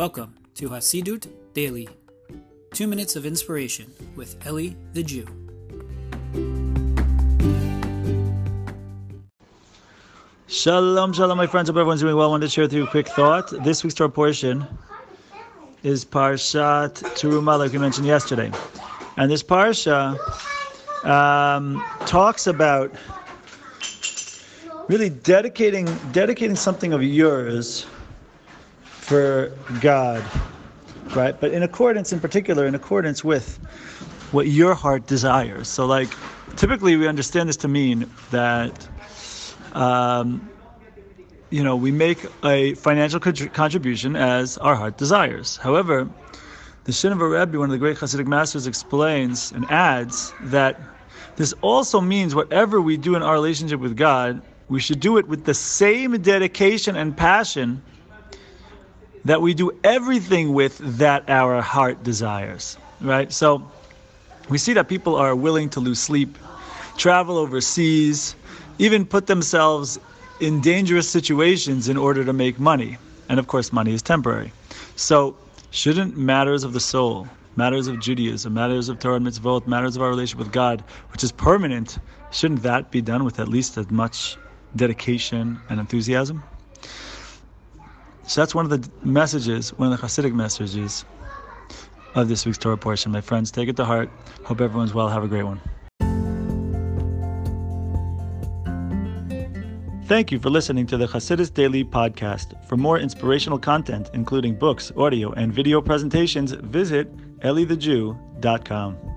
Welcome to Hasidut Daily, two minutes of inspiration with Eli the Jew. Shalom, shalom, my friends. Hope everyone's doing well. I wanted to share with you a quick thought. This week's Torah portion is Parshat Teruma, like we mentioned yesterday. And this Parsha um, talks about really dedicating dedicating something of yours for God, right? But in accordance, in particular, in accordance with what your heart desires. So, like, typically we understand this to mean that um, you know, we make a financial contribution as our heart desires. However, the Shinover Rebbe, one of the great Hasidic masters, explains and adds that this also means whatever we do in our relationship with God, we should do it with the same dedication and passion that we do everything with that our heart desires. Right? So we see that people are willing to lose sleep, travel overseas, even put themselves in dangerous situations in order to make money. And of course, money is temporary. So, shouldn't matters of the soul, matters of Judaism, matters of Torah and mitzvot, matters of our relationship with God, which is permanent, shouldn't that be done with at least as much dedication and enthusiasm? So that's one of the messages, one of the Hasidic messages of this week's Torah portion. My friends, take it to heart. Hope everyone's well. Have a great one. Thank you for listening to the Hasidus Daily Podcast. For more inspirational content, including books, audio, and video presentations, visit elithejew.com.